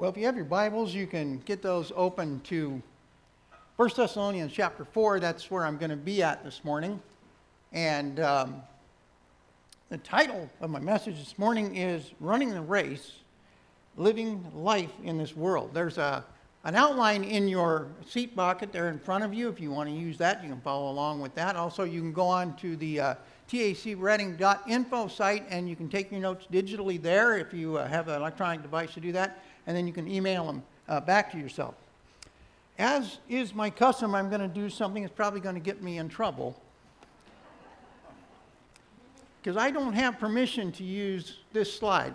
Well, if you have your Bibles, you can get those open to 1 Thessalonians chapter 4. That's where I'm going to be at this morning. And um, the title of my message this morning is Running the Race Living Life in This World. There's a, an outline in your seat pocket there in front of you. If you want to use that, you can follow along with that. Also, you can go on to the uh, tacreading.info site and you can take your notes digitally there if you uh, have an electronic device to do that, and then you can email them uh, back to yourself. As is my custom, I'm going to do something that's probably going to get me in trouble because I don't have permission to use this slide.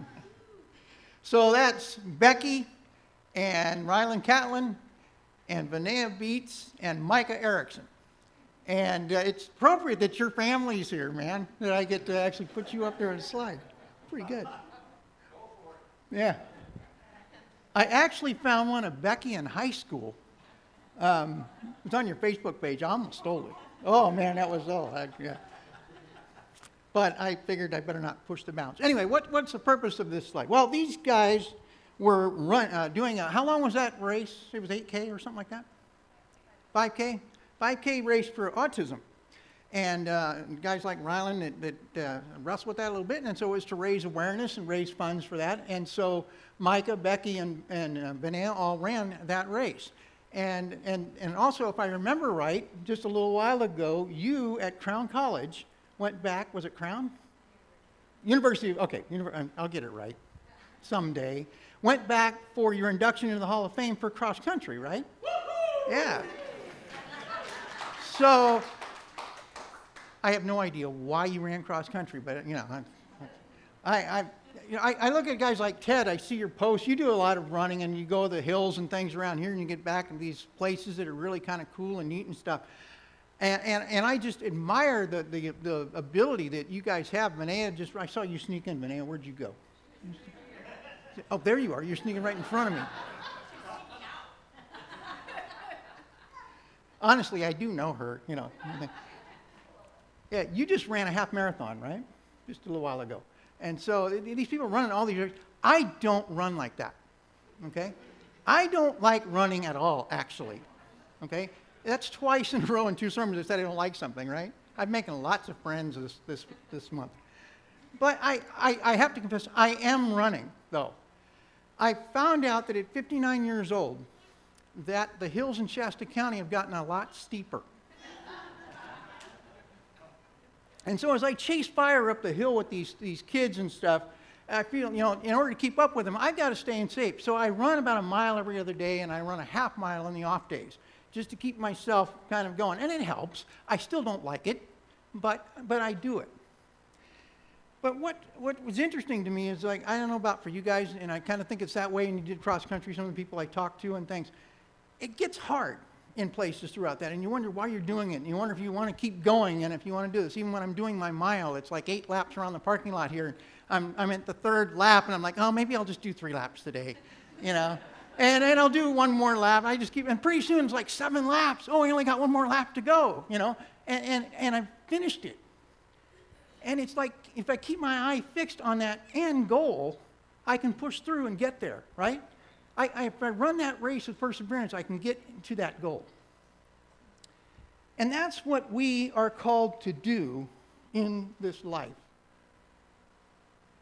so that's Becky and Rylan Catlin and Vanea Beats and Micah Erickson. And uh, it's appropriate that your family's here, man, that I get to actually put you up there on a slide. Pretty good. Yeah. I actually found one of Becky in high school. Um, was on your Facebook page. I almost stole it. Oh, man, that was, oh, I, yeah. But I figured I better not push the bounds. Anyway, what, what's the purpose of this slide? Well, these guys were run, uh, doing a, how long was that race? It was 8K or something like that? 5K? 5K race for autism. And uh, guys like Rylan that, that uh, wrestle with that a little bit. And so it was to raise awareness and raise funds for that. And so Micah, Becky, and, and uh, all ran that race. And, and, and also, if I remember right, just a little while ago, you at Crown College went back, was it Crown? University of, okay, I'll get it right someday went back for your induction into the Hall of Fame for cross country, right? Yeah. So I have no idea why you ran cross country, but you know, I, I, you know, I, I, look at guys like Ted. I see your posts. You do a lot of running, and you go to the hills and things around here, and you get back in these places that are really kind of cool and neat and stuff. And, and, and I just admire the, the, the ability that you guys have. Vanea, just I saw you sneak in. Vanea, where'd you go? Oh, there you are. You're sneaking right in front of me. Honestly, I do know her, you know. Yeah, you just ran a half marathon, right? Just a little while ago. And so these people running all these, I don't run like that, okay? I don't like running at all, actually, okay? That's twice in a row in two sermons I said I don't like something, right? I'm making lots of friends this, this, this month. But I, I, I have to confess, I am running, though. I found out that at 59 years old, that the hills in Shasta County have gotten a lot steeper. and so as I chase fire up the hill with these, these kids and stuff, I feel, you know, in order to keep up with them, I've got to stay in shape. So I run about a mile every other day and I run a half mile on the off days just to keep myself kind of going. And it helps. I still don't like it, but, but I do it. But what, what was interesting to me is like, I don't know about for you guys, and I kind of think it's that way, and you did cross country, some of the people I talked to and things. It gets hard in places throughout that, and you wonder why you're doing it, and you wonder if you want to keep going, and if you want to do this. Even when I'm doing my mile, it's like eight laps around the parking lot here. I'm, I'm at the third lap, and I'm like, oh, maybe I'll just do three laps today, you know? and then I'll do one more lap. I just keep, and pretty soon it's like seven laps. Oh, I only got one more lap to go, you know? And, and, and I've finished it. And it's like if I keep my eye fixed on that end goal, I can push through and get there, right? I, I, if I run that race with perseverance, I can get to that goal. And that's what we are called to do in this life,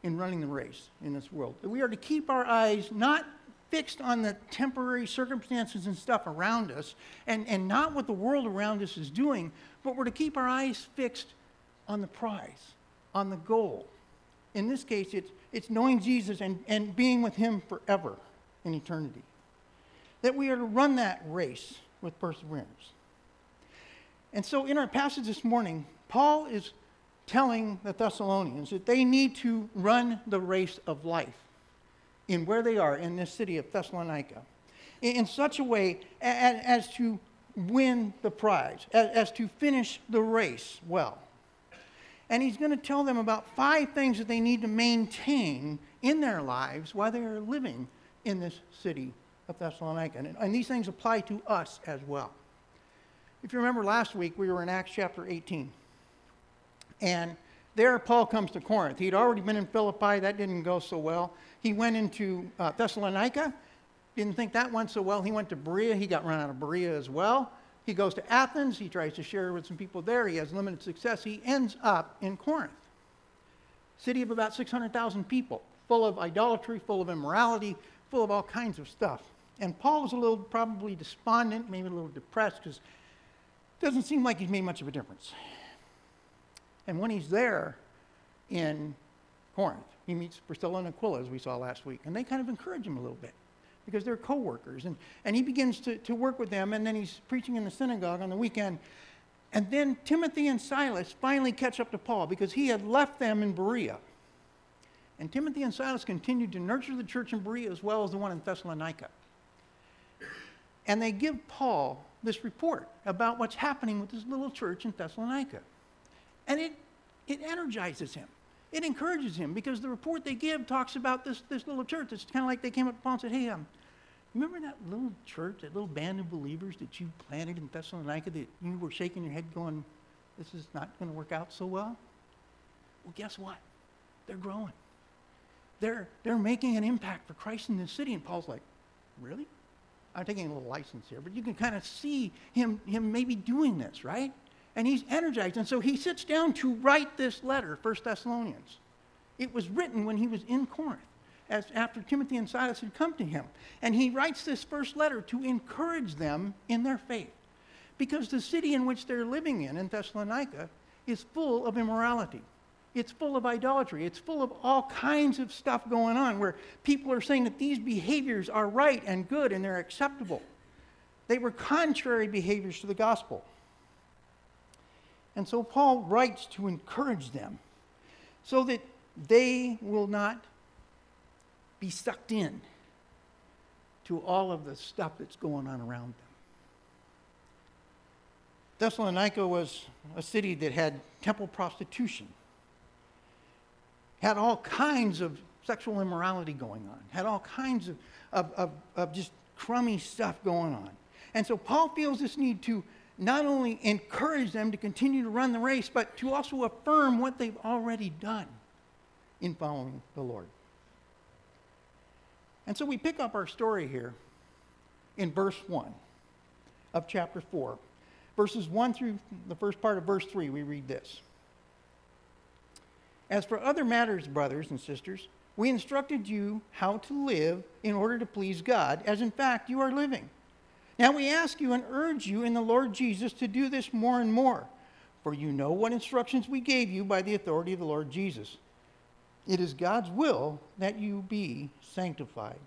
in running the race in this world. We are to keep our eyes not fixed on the temporary circumstances and stuff around us and, and not what the world around us is doing, but we're to keep our eyes fixed on the prize, on the goal. In this case, it's, it's knowing Jesus and, and being with Him forever in eternity. That we are to run that race with perseverance. And so, in our passage this morning, Paul is telling the Thessalonians that they need to run the race of life in where they are in this city of Thessalonica in such a way as, to win the prize, as to finish the race well and he's going to tell them about five things that they need to maintain in their lives while they are living in this city of Thessalonica. And, and these things apply to us as well. If you remember last week, we were in Acts chapter 18. And there, Paul comes to Corinth. He'd already been in Philippi. That didn't go so well. He went into uh, Thessalonica. Didn't think that went so well. He went to Berea. He got run out of Berea as well. He goes to Athens. He tries to share with some people there. He has limited success. He ends up in Corinth, city of about 600,000 people, full of idolatry, full of immorality, full of all kinds of stuff. And Paul was a little probably despondent, maybe a little depressed because it doesn't seem like he's made much of a difference. And when he's there in Corinth, he meets Priscilla and Aquila, as we saw last week, and they kind of encourage him a little bit because they're co workers. And, and he begins to, to work with them, and then he's preaching in the synagogue on the weekend. And then Timothy and Silas finally catch up to Paul because he had left them in Berea. And Timothy and Silas continued to nurture the church in Berea as well as the one in Thessalonica. And they give Paul this report about what's happening with this little church in Thessalonica. And it, it energizes him. It encourages him because the report they give talks about this, this little church. It's kind of like they came up to Paul and said, Hey, um, remember that little church, that little band of believers that you planted in Thessalonica that you were shaking your head going, This is not going to work out so well? Well, guess what? They're growing. They're, they're making an impact for Christ in this city. And Paul's like, Really? I'm taking a little license here, but you can kind of see him, him maybe doing this, right? And he's energized. And so he sits down to write this letter, 1 Thessalonians. It was written when he was in Corinth, as after Timothy and Silas had come to him. And he writes this first letter to encourage them in their faith. Because the city in which they're living in, in Thessalonica, is full of immorality. It's full of idolatry. It's full of all kinds of stuff going on where people are saying that these behaviors are right and good and they're acceptable. They were contrary behaviors to the gospel. And so Paul writes to encourage them so that they will not be sucked in to all of the stuff that's going on around them. Thessalonica was a city that had temple prostitution, had all kinds of sexual immorality going on, had all kinds of, of, of, of just crummy stuff going on. And so Paul feels this need to not only encourage them to continue to run the race, but to also affirm what they've already done in following the Lord. And so we pick up our story here in verse 1 of chapter 4. Verses 1 through the first part of verse 3, we read this. As for other matters, brothers and sisters, we instructed you how to live in order to please God, as in fact you are living. Now we ask you and urge you in the Lord Jesus to do this more and more, for you know what instructions we gave you by the authority of the Lord Jesus. It is God's will that you be sanctified.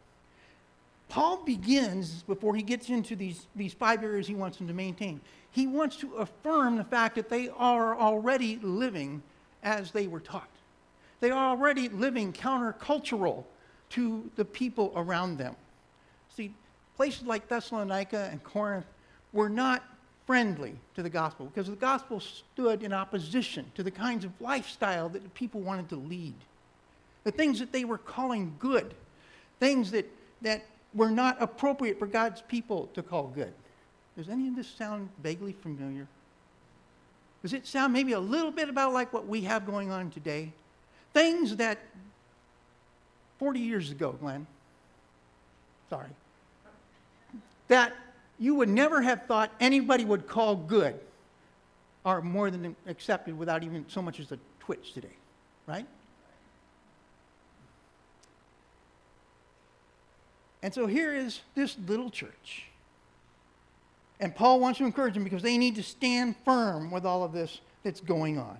Paul begins, before he gets into these, these five areas he wants them to maintain, he wants to affirm the fact that they are already living as they were taught. They are already living countercultural to the people around them. See, places like Thessalonica and Corinth were not friendly to the gospel because the gospel stood in opposition to the kinds of lifestyle that the people wanted to lead. The things that they were calling good, things that, that were not appropriate for God's people to call good. Does any of this sound vaguely familiar? Does it sound maybe a little bit about like what we have going on today? Things that 40 years ago, Glenn, sorry, that you would never have thought anybody would call good are more than accepted without even so much as a twitch today, right? And so here is this little church. And Paul wants to encourage them because they need to stand firm with all of this that's going on.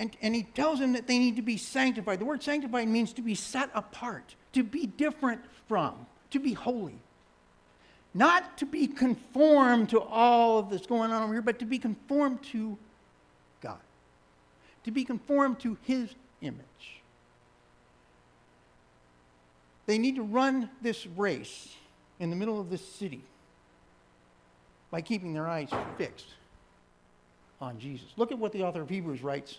And, and he tells them that they need to be sanctified. The word sanctified means to be set apart, to be different from to be holy. Not to be conformed to all that's going on over here, but to be conformed to God. To be conformed to His image. They need to run this race in the middle of this city by keeping their eyes fixed on Jesus. Look at what the author of Hebrews writes,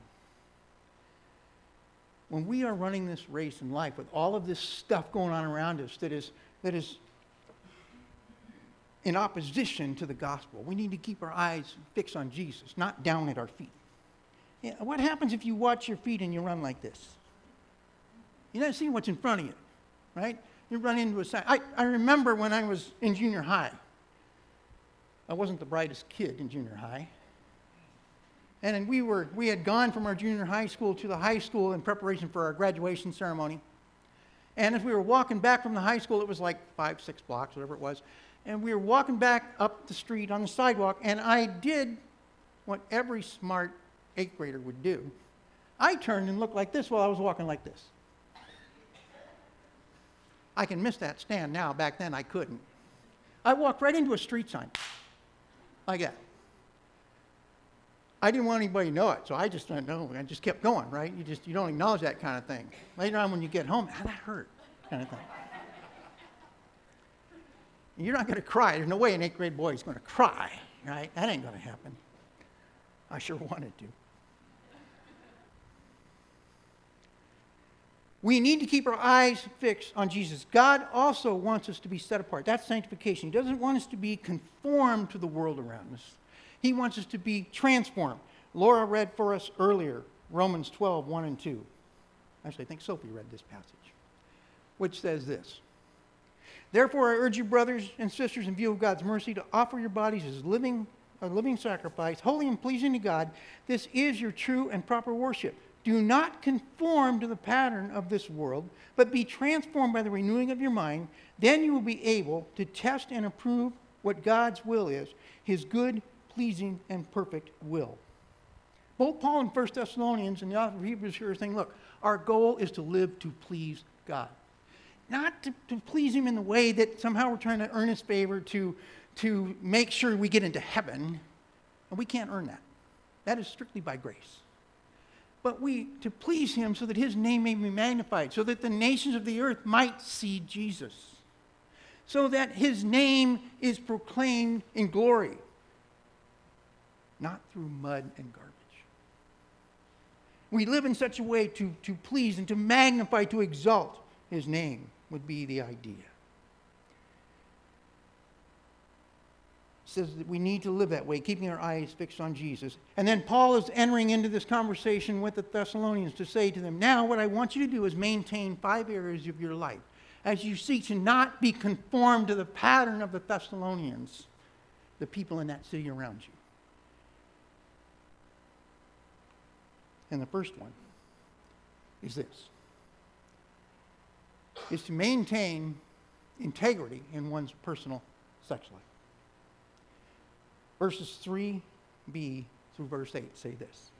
When we are running this race in life with all of this stuff going on around us that is, that is in opposition to the gospel, we need to keep our eyes fixed on Jesus, not down at our feet. Yeah, what happens if you watch your feet and you run like this? You don't see what's in front of you, right? You run into a sign. I, I remember when I was in junior high. I wasn't the brightest kid in junior high. And we, were, we had gone from our junior high school to the high school in preparation for our graduation ceremony. And as we were walking back from the high school, it was like five, six blocks, whatever it was. And we were walking back up the street on the sidewalk, and I did what every smart eighth grader would do. I turned and looked like this while I was walking like this. I can miss that stand now. Back then, I couldn't. I walked right into a street sign like that. I didn't want anybody to know it, so I just didn't know. I just kept going, right? You just you don't acknowledge that kind of thing. Later on, when you get home, ah, that hurt, kind of thing. You're not going to cry. There's no way an eighth grade boy is going to cry, right? That ain't going to happen. I sure wanted to. We need to keep our eyes fixed on Jesus. God also wants us to be set apart. That's sanctification. He doesn't want us to be conformed to the world around us. He wants us to be transformed. Laura read for us earlier Romans 12, 1 and 2. Actually, I think Sophie read this passage, which says this Therefore, I urge you, brothers and sisters, in view of God's mercy, to offer your bodies as living, a living sacrifice, holy and pleasing to God. This is your true and proper worship. Do not conform to the pattern of this world, but be transformed by the renewing of your mind. Then you will be able to test and approve what God's will is, his good, pleasing, and perfect will. Both Paul and 1 Thessalonians and the author of Hebrews here are saying, look, our goal is to live to please God. Not to, to please him in the way that somehow we're trying to earn his favor to, to make sure we get into heaven. And we can't earn that. That is strictly by grace. But we, to please him so that his name may be magnified, so that the nations of the earth might see Jesus, so that his name is proclaimed in glory not through mud and garbage. We live in such a way to, to please and to magnify, to exalt his name, would be the idea. says that we need to live that way, keeping our eyes fixed on Jesus. And then Paul is entering into this conversation with the Thessalonians to say to them, Now, what I want you to do is maintain five areas of your life as you seek to not be conformed to the pattern of the Thessalonians, the people in that city around you. And the first one is this. Is to maintain integrity in one's personal sex life. Verses 3b through verse 8 say this.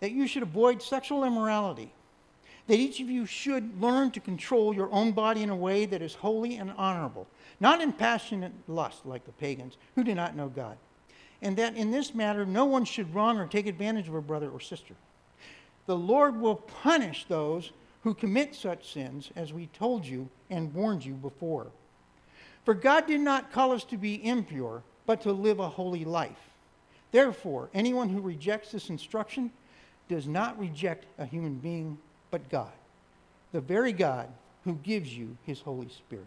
That you should avoid sexual immorality, that each of you should learn to control your own body in a way that is holy and honorable, not in passionate lust like the pagans who do not know God and that in this matter no one should wrong or take advantage of a brother or sister. The Lord will punish those who commit such sins, as we told you and warned you before. For God did not call us to be impure, but to live a holy life. Therefore, anyone who rejects this instruction does not reject a human being, but God, the very God who gives you his Holy Spirit.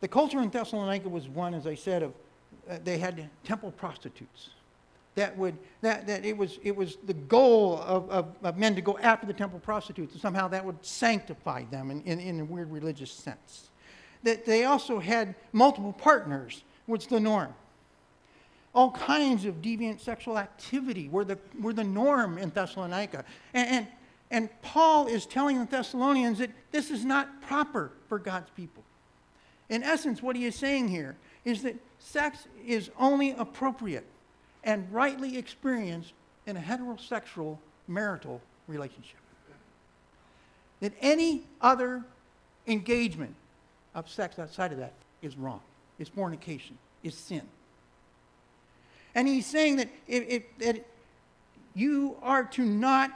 The culture in Thessalonica was one, as I said, of uh, they had temple prostitutes. That would that, that it was it was the goal of, of, of, men to go after the temple prostitutes, and somehow that would sanctify them in, in, in a weird religious sense. That they also had multiple partners, was the norm. All kinds of deviant sexual activity were the, were the norm in Thessalonica. And, and, and Paul is telling the Thessalonians that this is not proper for God's people. In essence, what he is saying here is that sex is only appropriate and rightly experienced in a heterosexual marital relationship. That any other engagement of sex outside of that is wrong, is fornication, is sin. And he's saying that, if, if, that you are to not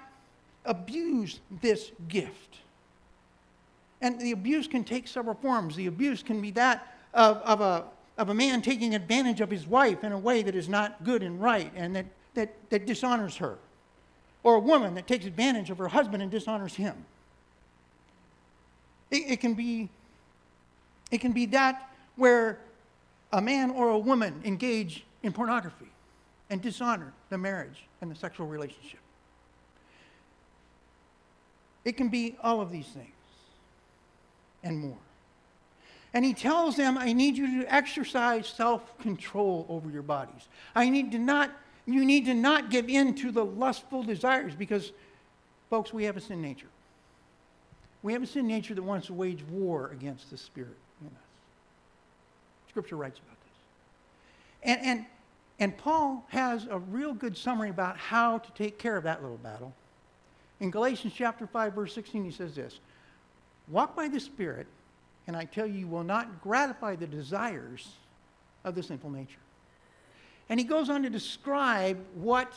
abuse this gift. And the abuse can take several forms. The abuse can be that of, of, a, of a man taking advantage of his wife in a way that is not good and right and that, that, that dishonors her. Or a woman that takes advantage of her husband and dishonors him. It, it, can, be, it can be that where a man or a woman engage in pornography and dishonor the marriage and the sexual relationship. It can be all of these things and more. And he tells them, I need you to exercise self control over your bodies. I need to not, you need to not give in to the lustful desires because, folks, we have a sin nature. We have a sin nature that wants to wage war against the Spirit in us. Scripture writes about this. And, and, and Paul has a real good summary about how to take care of that little battle. In Galatians chapter 5, verse 16, he says this Walk by the Spirit, and I tell you, will not gratify the desires of the sinful nature. And he goes on to describe what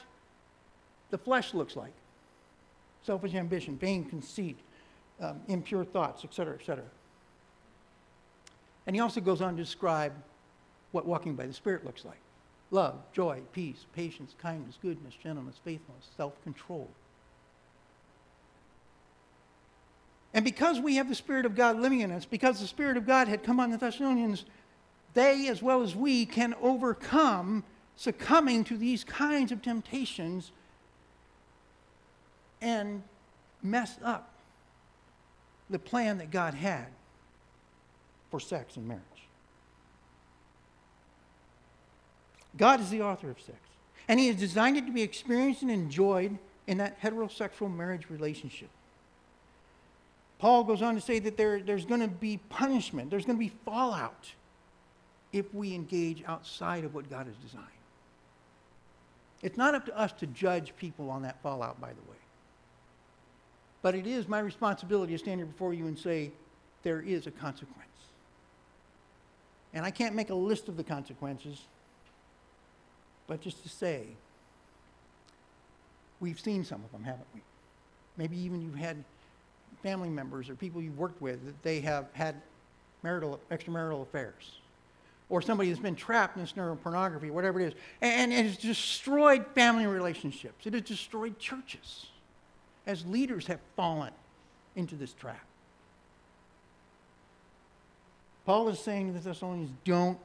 the flesh looks like selfish ambition, vain conceit, um, impure thoughts, etc., etc. And he also goes on to describe what walking by the Spirit looks like love, joy, peace, patience, kindness, goodness, gentleness, faithfulness, self control. And because we have the Spirit of God living in us, because the Spirit of God had come on the Thessalonians, they, as well as we, can overcome succumbing to these kinds of temptations and mess up the plan that God had for sex and marriage. God is the author of sex, and He has designed it to be experienced and enjoyed in that heterosexual marriage relationship. Paul goes on to say that there, there's going to be punishment, there's going to be fallout if we engage outside of what God has designed. It's not up to us to judge people on that fallout, by the way. But it is my responsibility to stand here before you and say, there is a consequence. And I can't make a list of the consequences, but just to say, we've seen some of them, haven't we? Maybe even you've had family members or people you've worked with that they have had marital, extramarital affairs. Or somebody that's been trapped in this neuropornography, whatever it is. And, it has destroyed family relationships. It has destroyed churches as leaders have fallen into this trap. Paul is saying to the Thessalonians, don't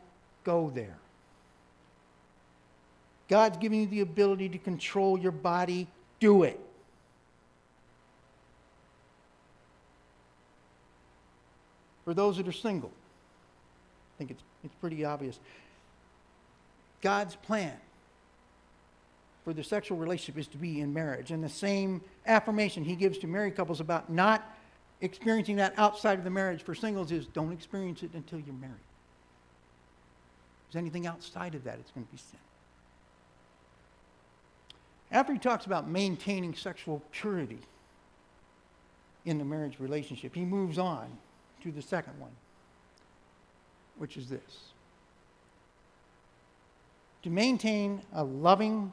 go there. God's giving you the ability to control your body, do it. For those that are single. I think it's, it's pretty obvious. God's plan for the sexual relationship is to be in marriage. And the same affirmation he gives to married couples about not experiencing that outside of the marriage for singles is don't experience it until you're married. If there's anything outside of that, it's going to be sin. After he talks about maintaining sexual purity in the marriage relationship, he moves on to the second one, which is this to maintain a loving,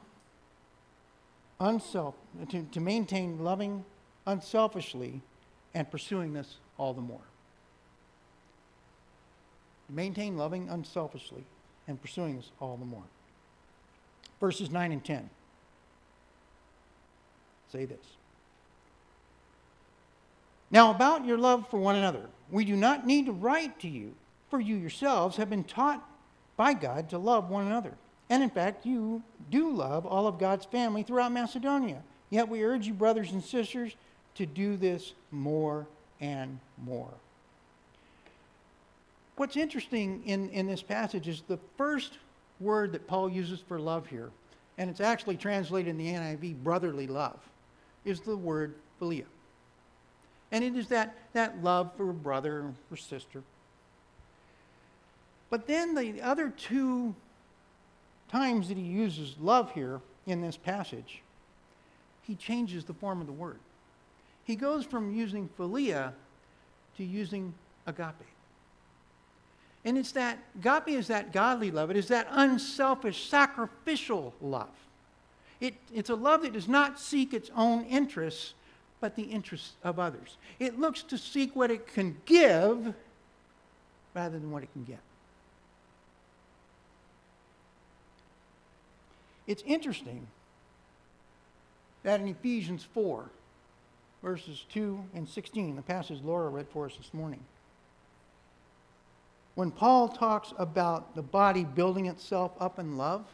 unself, to, to maintain loving unselfishly and pursuing this all the more. Maintain loving unselfishly and pursuing this all the more. Verses 9 and 10 say this. Now, about your love for one another, we do not need to write to you, for you yourselves have been taught by God to love one another. And in fact, you do love all of God's family throughout Macedonia. Yet we urge you, brothers and sisters, to do this more and more. What's interesting in, in this passage is the first word that Paul uses for love here, and it's actually translated in the NIV, brotherly love, is the word philia. And it is that, that love for a brother or sister. But then the other two times that he uses love here in this passage, he changes the form of the word. He goes from using philia to using agape. And it's that, agape is that godly love. It is that unselfish, sacrificial love. It, it's a love that does not seek its own interests, but the interests of others. It looks to seek what it can give rather than what it can get. It's interesting that in Ephesians 4, verses 2 and 16, the passage Laura read for us this morning, when Paul talks about the body building itself up in love,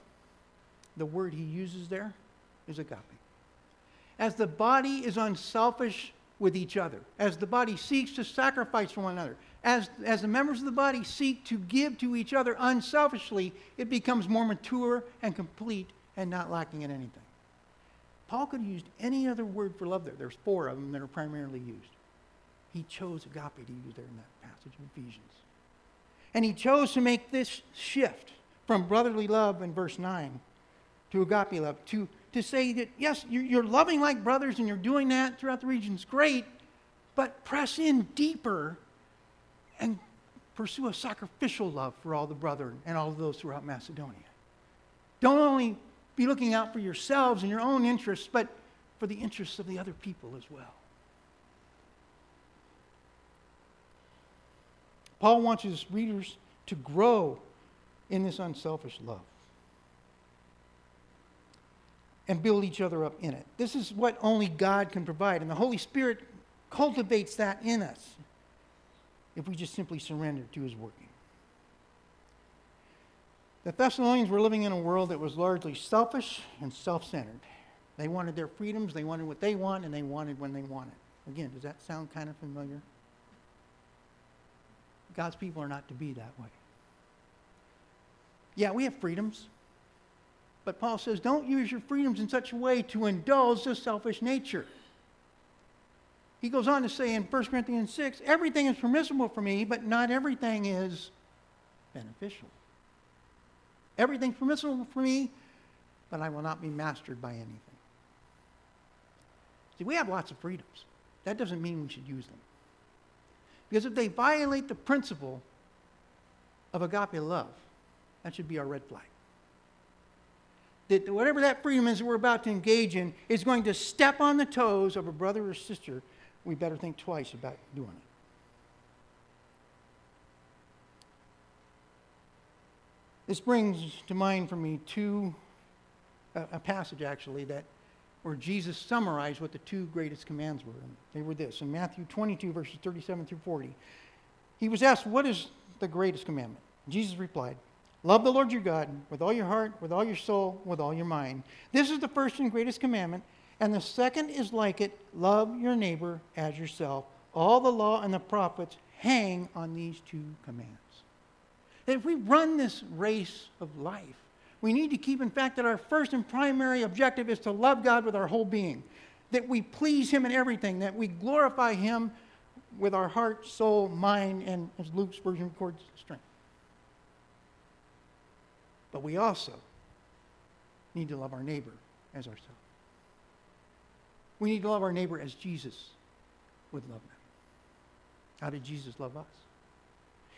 the word he uses there is agape. As the body is unselfish with each other, as the body seeks to sacrifice for one another, as, as the members of the body seek to give to each other unselfishly, it becomes more mature and complete and not lacking in anything. Paul could have used any other word for love there. There's four of them that are primarily used. He chose agape to use there in that passage of Ephesians. And he chose to make this shift from brotherly love in verse 9 to agape love, to, to say that, yes, you're, loving like brothers and you're doing that throughout the region is great, but press in deeper and pursue a sacrificial love for all the brethren and all of those throughout Macedonia. Don't only be looking out for yourselves and your own interests, but for the interests of the other people as well. Paul wants his readers to grow in this unselfish love and build each other up in it. This is what only God can provide, and the Holy Spirit cultivates that in us if we just simply surrender to his working. The Thessalonians were living in a world that was largely selfish and self centered. They wanted their freedoms, they wanted what they want, and they wanted when they wanted. Again, does that sound kind of familiar? God's people are not to be that way. Yeah, we have freedoms. But Paul says, don't use your freedoms in such a way to indulge the selfish nature. He goes on to say in 1 Corinthians 6 everything is permissible for me, but not everything is beneficial. Everything's permissible for me, but I will not be mastered by anything. See, we have lots of freedoms. That doesn't mean we should use them. Because if they violate the principle of agape love, that should be our red flag. That whatever that freedom is that we're about to engage in is going to step on the toes of a brother or sister, we better think twice about doing it. This brings to mind for me two, a passage actually, that where Jesus summarized what the two greatest commands were. And they were this in Matthew 22, verses 37 through 40. He was asked, What is the greatest commandment? Jesus replied, Love the Lord your God with all your heart, with all your soul, with all your mind. This is the first and greatest commandment. And the second is like it love your neighbor as yourself. All the law and the prophets hang on these two commands. That if we run this race of life, we need to keep in fact that our first and primary objective is to love God with our whole being, that we please Him in everything, that we glorify Him with our heart, soul, mind, and as Luke's version records, strength. But we also need to love our neighbor as ourselves. We need to love our neighbor as Jesus would love them. How did Jesus love us?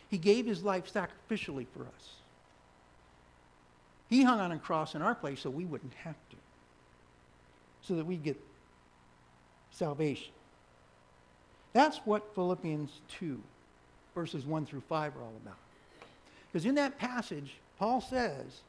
He gave his life sacrificially for us. He hung on a cross in our place so we wouldn't have to, so that we'd get salvation. That's what Philippians 2, verses 1 through 5 are all about. Because in that passage, Paul says,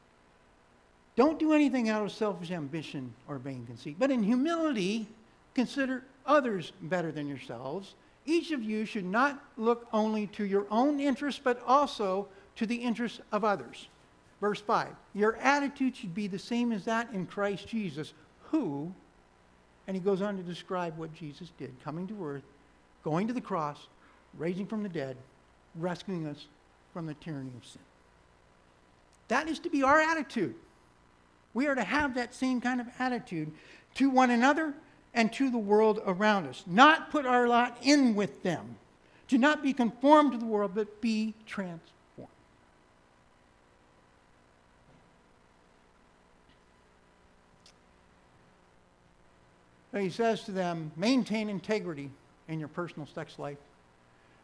don't do anything out of selfish ambition or vain conceit, but in humility, consider others better than yourselves each of you should not look only to your own interests, but also to the interests of others. Verse 5 Your attitude should be the same as that in Christ Jesus, who, and he goes on to describe what Jesus did coming to earth, going to the cross, raising from the dead, rescuing us from the tyranny of sin. That is to be our attitude. We are to have that same kind of attitude to one another and to the world around us. Not put our lot in with them. To not be conformed to the world, but be transformed. he says to them, maintain integrity in your personal sex life.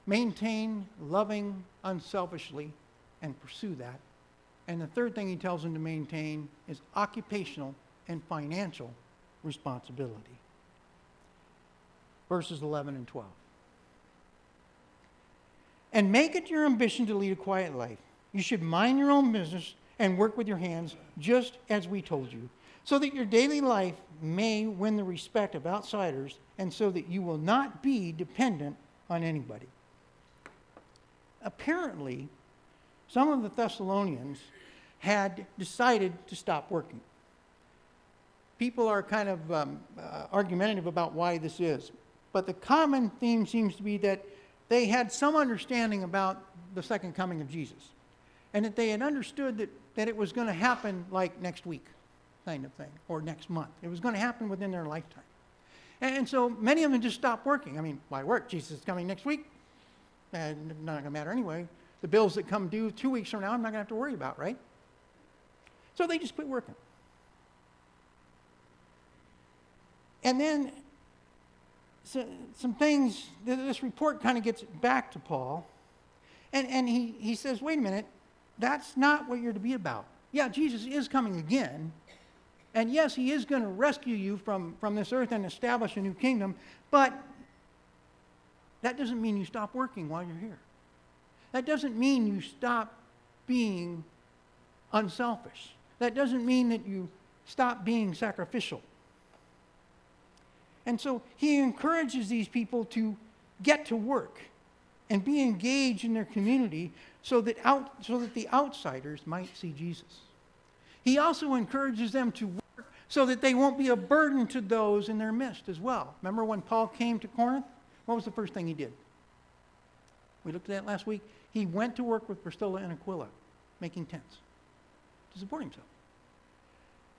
Maintain loving unselfishly and pursue that. And the third thing he tells them to maintain is occupational and financial responsibility. verses 11 and 12. And make it your ambition to lead a quiet life. You should mind your own business and work with your hands, just as we told you, so that your daily life may win the respect of outsiders, and so that you will not be dependent on anybody. Apparently, some of the Thessalonians had decided to stop working. People are kind of um, uh, argumentative about why this is, but the common theme seems to be that they had some understanding about the second coming of Jesus, and that they had understood that, that it was going to happen like next week, kind of thing, or next month. It was going to happen within their lifetime. And, and so many of them just stopped working. I mean, why work? Jesus is coming next week. And not going to matter anyway. The bills that come due two weeks from now, I'm not going to have to worry about, right? So they just quit working. And then so, some things, this report kind of gets back to Paul. And, and he, he says, wait a minute, that's not what you're to be about. Yeah, Jesus is coming again. And yes, he is going to rescue you from, from this earth and establish a new kingdom. But that doesn't mean you stop working while you're here. That doesn't mean you stop being unselfish. That doesn't mean that you stop being sacrificial. And so he encourages these people to get to work and be engaged in their community so that, out, so that the outsiders might see Jesus. He also encourages them to work so that they won't be a burden to those in their midst as well. Remember when Paul came to Corinth? What was the first thing he did? We looked at that last week. He went to work with Priscilla and Aquila, making tents to support himself.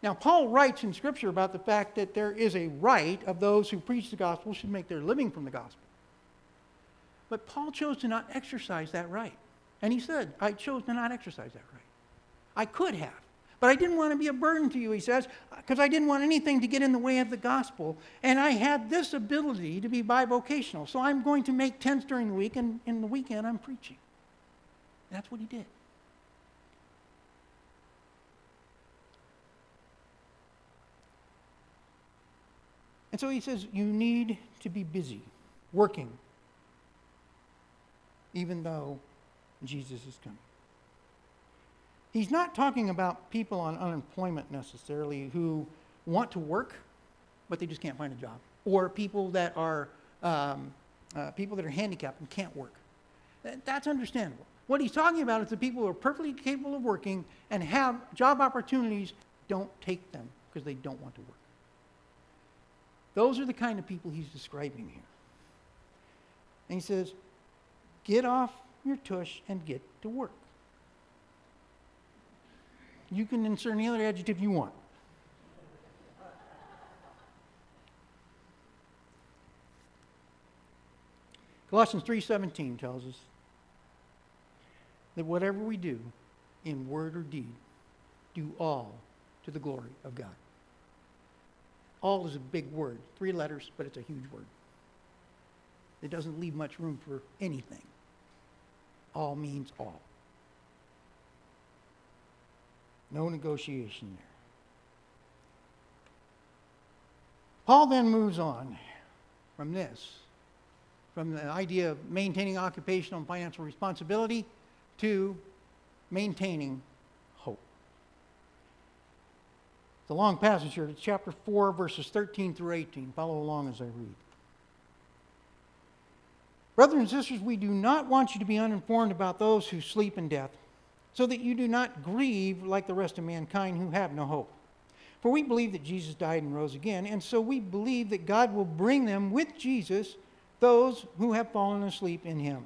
Now, Paul writes in Scripture about the fact that there is a right of those who preach the gospel should make their living from the gospel. But Paul chose to not exercise that right. And he said, I chose to not exercise that right. I could have, but I didn't want to be a burden to you, he says, because I didn't want anything to get in the way of the gospel. And I had this ability to be bivocational. So I'm going to make tents during the week, and in the weekend I'm preaching. That's what he did. And so he says, you need to be busy, working, even though Jesus is coming. He's not talking about people on unemployment necessarily who want to work, but they just can't find a job, or people that are um, uh, people that are handicapped and can't work. That's understandable. What he's talking about is the people who are perfectly capable of working and have job opportunities don't take them because they don't want to work. Those are the kind of people he's describing here. And he says, get off your tush and get to work. You can insert any other adjective you want. Colossians 3:17 tells us that whatever we do in word or deed, do all to the glory of God. All is a big word, three letters, but it's a huge word. It doesn't leave much room for anything. All means all. No negotiation there. Paul then moves on from this, from the idea of maintaining occupational and financial responsibility to maintaining hope. It's a long passage here. It's chapter 4, verses 13 through 18. Follow along as I read. Brothers and sisters, we do not want you to be uninformed about those who sleep in death, so that you do not grieve like the rest of mankind who have no hope. For we believe that Jesus died and rose again, and so we believe that God will bring them with Jesus, those who have fallen asleep in him.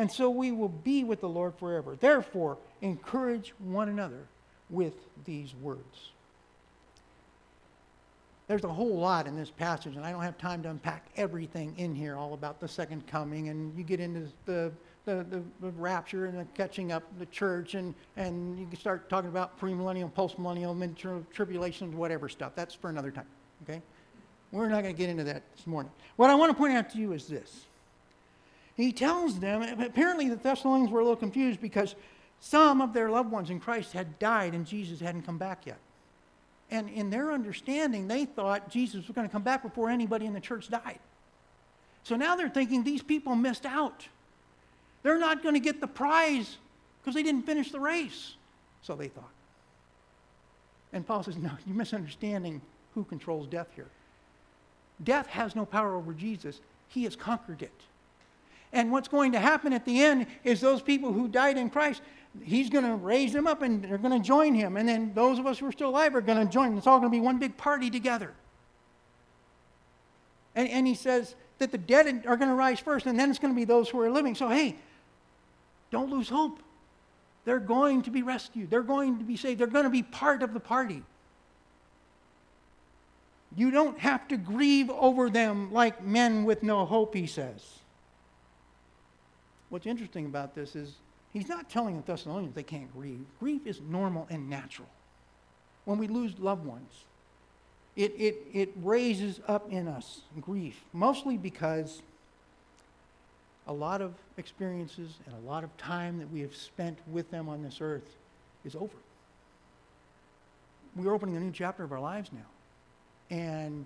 And so we will be with the Lord forever. Therefore, encourage one another with these words. there's a whole lot in this passage, and I don't have time to unpack everything in here, all about the second coming, and you get into the, the, the, the rapture and the catching up the church, and, and you can start talking about premillennial, postmillennial, mid-tribulation, whatever stuff. That's for another time, okay? We're not going to get into that this morning. What I want to point out to you is this. He tells them, apparently the Thessalonians were a little confused because some of their loved ones in Christ had died and Jesus hadn't come back yet. And in their understanding, they thought Jesus was going to come back before anybody in the church died. So now they're thinking these people missed out. They're not going to get the prize because they didn't finish the race. So they thought. And Paul says, No, you're misunderstanding who controls death here. Death has no power over Jesus, he has conquered it. And what's going to happen at the end is those people who died in Christ, he's going to raise them up and they're going to join him. And then those of us who are still alive are going to join. It's all going to be one big party together. And, and he says that the dead are going to rise first, and then it's going to be those who are living. So, hey, don't lose hope. They're going to be rescued, they're going to be saved, they're going to be part of the party. You don't have to grieve over them like men with no hope, he says. What's interesting about this is He's not telling the Thessalonians they can't grieve. Grief is normal and natural. When we lose loved ones, it, it, it raises up in us grief, mostly because a lot of experiences and a lot of time that we have spent with them on this earth is over. We're opening a new chapter of our lives now, and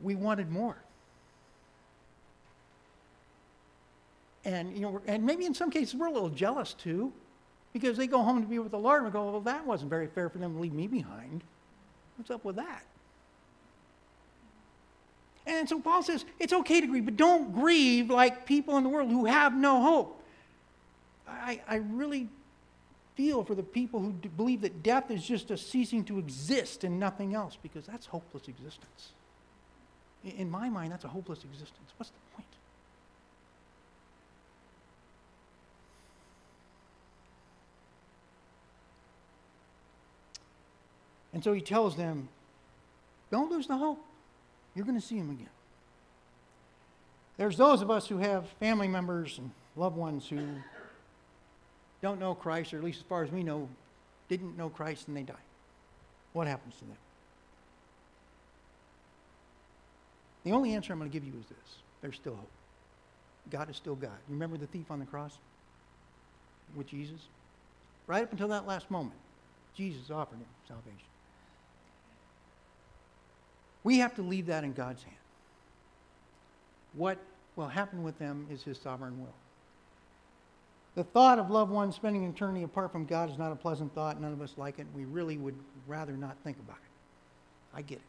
we wanted more. And, you know, and maybe in some cases we're a little jealous too, because they go home to be with the Lord and we go, well, that wasn't very fair for them to leave me behind. What's up with that? And so Paul says, it's okay to grieve, but don't grieve like people in the world who have no hope. I, I really feel for the people who believe that death is just a ceasing to exist and nothing else, because that's hopeless existence. In my mind, that's a hopeless existence. What's the point? And so he tells them, don't lose the hope. You're going to see him again. There's those of us who have family members and loved ones who don't know Christ, or at least as far as we know, didn't know Christ and they die. What happens to them? The only answer I'm going to give you is this there's still hope. God is still God. You remember the thief on the cross with Jesus? Right up until that last moment, Jesus offered him salvation. We have to leave that in God's hand. What will happen with them is His sovereign will. The thought of loved ones spending eternity apart from God is not a pleasant thought. None of us like it. We really would rather not think about it. I get it.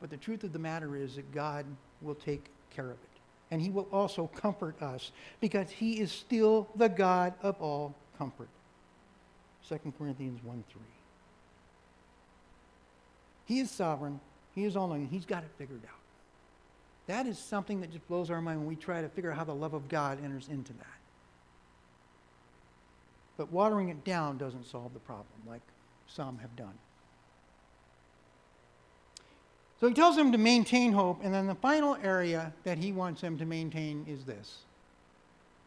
But the truth of the matter is that God will take care of it. And He will also comfort us because He is still the God of all comfort. 2 Corinthians 1 3. He is sovereign. He is all knowing. He's got it figured out. That is something that just blows our mind when we try to figure out how the love of God enters into that. But watering it down doesn't solve the problem like some have done. So he tells them to maintain hope, and then the final area that he wants them to maintain is this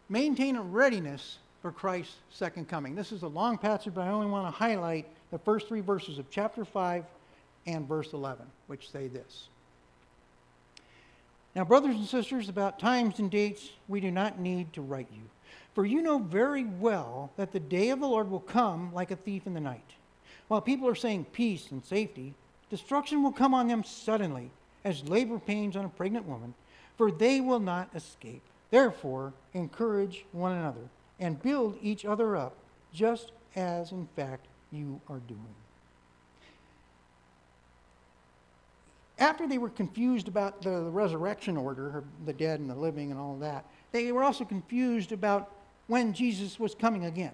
maintain a readiness for Christ's second coming. This is a long passage, but I only want to highlight the first three verses of chapter 5 and verse 11, which say this. Now, brothers and sisters, about times and dates we do not need to write you, for you know very well that the day of the Lord will come like a thief in the night. While people are saying peace and safety, destruction will come on them suddenly, as labor pains on a pregnant woman, for they will not escape. Therefore, encourage one another and build each other up, just as in fact you are doing. After they were confused about the, resurrection order, the dead and the living and all that, they were also confused about when Jesus was coming again.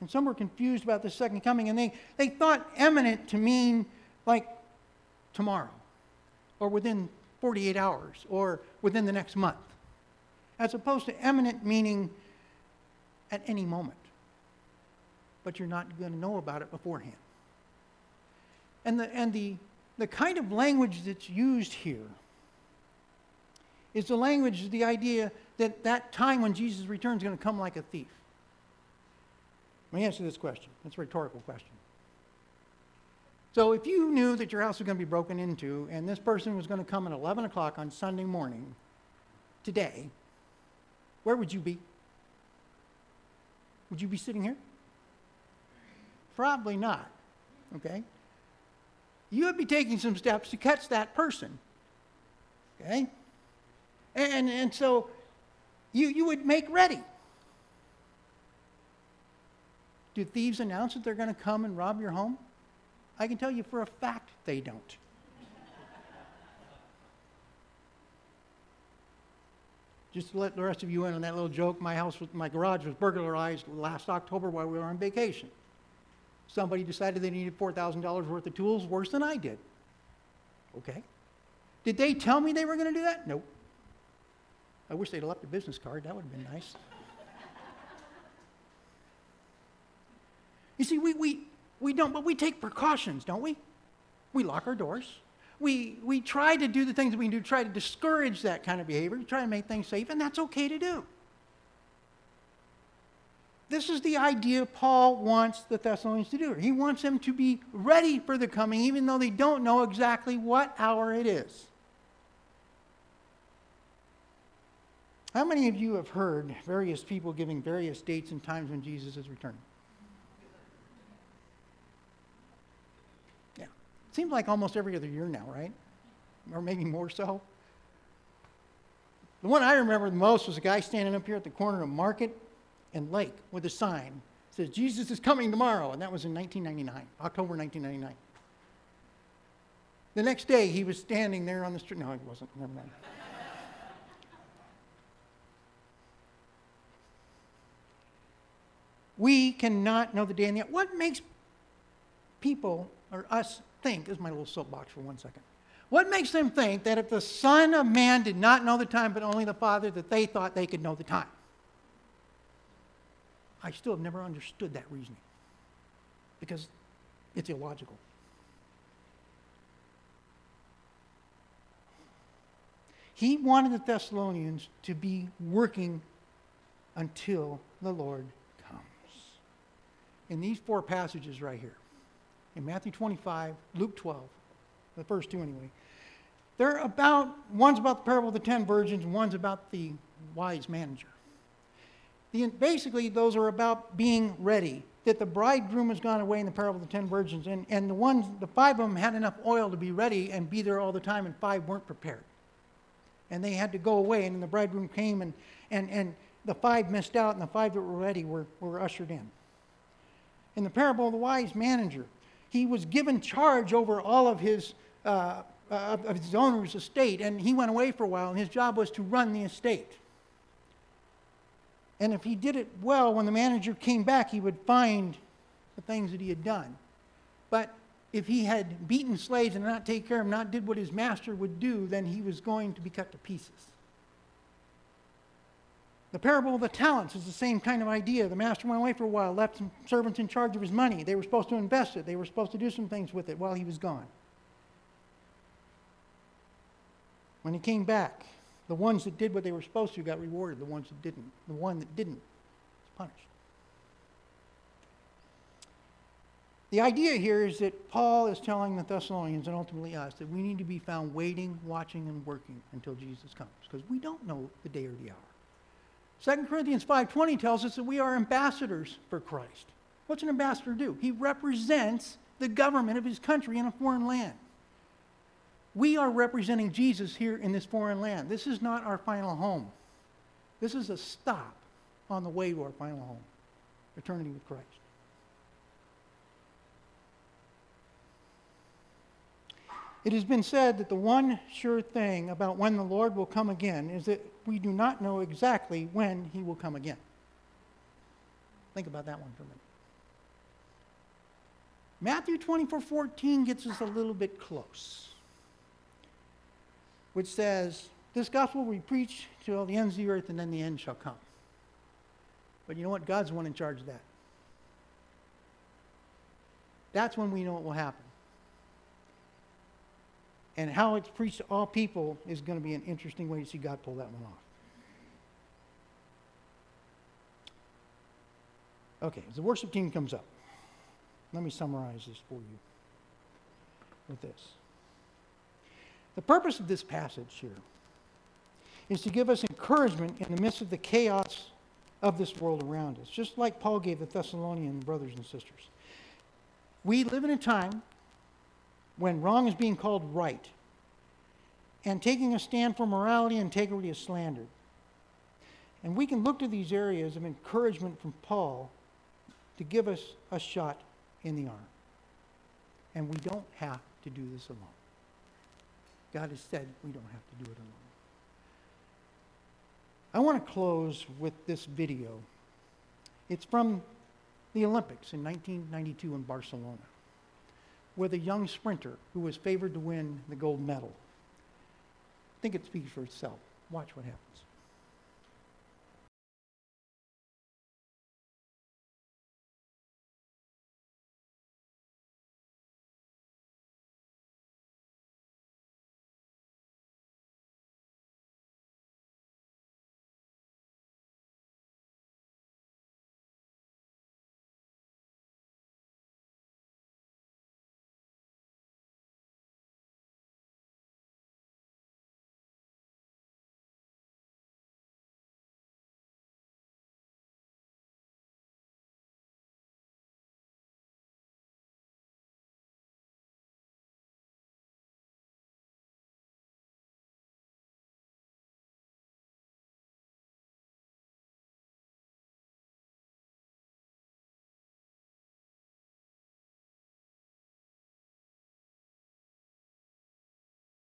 And some were confused about the second coming, and they, they thought imminent to mean like tomorrow, or within 48 hours, or within the next month, as opposed to imminent meaning at any moment. But you're not going to know about it beforehand. And the, and the, the kind of language that's used here is the language, of the idea that that time when Jesus returns is going to come like a thief. Let me answer this question. It's a rhetorical question. So if you knew that your house was going to be broken into and this person was going to come at 11 o'clock on Sunday morning today, where would you be? Would you be sitting here? Probably not. Okay? You would be taking some steps to catch that person. Okay? And, and so you, you would make ready. Do thieves announce that they're going to come and rob your home? I can tell you for a fact they don't. Just to let the rest of you in on that little joke, my house, was, my garage was burglarized last October while we were on vacation. Somebody decided they needed $4,000 worth of tools worse than I did. Okay. Did they tell me they were going to do that? Nope. I wish they'd left a business card. That would have been nice. you see, we, we, we don't, but we take precautions, don't we? We lock our doors. We, we try to do the things that we can do, try to discourage that kind of behavior, try to make things safe, and that's okay to do. This is the idea Paul wants the Thessalonians to do. He wants them to be ready for the coming, even though they don't know exactly what hour it is. How many of you have heard various people giving various dates and times when Jesus is returning? Yeah. Seems like almost every other year now, right? Or maybe more so. The one I remember the most was a guy standing up here at the corner of Market and Lake with a sign says, Jesus is coming tomorrow. And that was in 1999, October 1999. The next day, he was standing there on the street. No, he wasn't. Never mind. We cannot know the day and the hour. What makes people or us think, is my little soapbox for one second. What makes them think that if the Son of Man did not know the time, but only the Father, that they thought they could know the time? I still have never understood that reasoning because it's illogical. He wanted the Thessalonians to be working until the Lord comes. in these four passages right here in Matthew 25, Luke 12, the first two anyway. They're about, one's about the parable of the ten virgins, and one's about the wise manager. Basically, those are about being ready, that the bridegroom has gone away in the parable of the ten virgins, and, and the ones, the five of them had enough oil to be ready and be there all the time, and five weren't prepared. And they had to go away, and the bridegroom came, and, and, and the five missed out, and the five that were ready were, were ushered in in the parable of the wise manager. He was given charge over all of his, uh, uh, of his owner's estate, and he went away for a while, and his job was to run the estate. And if he did it well, when the manager came back, he would find the things that he had done. But if he had beaten slaves and not take care of them, not did what his master would do, then he was going to be cut to pieces. The parable of the talents is the same kind of idea. The master went away for a while, left some servants in charge of his money. They were supposed to invest it, they were supposed to do some things with it while he was gone. When he came back, the ones that did what they were supposed to got rewarded, the ones that didn't. The one that didn't was punished. The idea here is that Paul is telling the Thessalonians and ultimately us that we need to be found waiting, watching, and working until Jesus comes because we don't know the day or the hour. 2 Corinthians 5:20 tells us that we are ambassadors for Christ. What's an ambassador do? He represents the government of his country in a foreign land. We are representing Jesus here in this foreign land. This is not our final home. This is a stop on the way to our final home, eternity with Christ. It has been said that the one sure thing about when the Lord will come again is that we do not know exactly when he will come again. Think about that one for a minute. Matthew 24 14 gets us a little bit close, which says, This gospel preached to all the ends of the earth, and then the end shall come. But you know what? God's the one in charge of that. That's when we know it will happen. And how it's preached to all people is going to be an interesting way to see God pull that one off. Okay, as the worship team comes up, let me summarize this for you with this. The purpose of this passage here is to give us encouragement in the midst of the chaos of this world around us, just like Paul gave the Thessalonian brothers and sisters. We live in a time when wrong is being called right, and taking a stand for morality and integrity is slandered. And we can look to these areas of encouragement from Paul to give us a shot in the arm. And we don't have to do this alone. God has said we don't have to do it alone. I want to close with this video. It's from the Olympics in 1992 in Barcelona, where the young sprinter who was favored to win the gold medal. I think it speaks for itself. Watch what happens.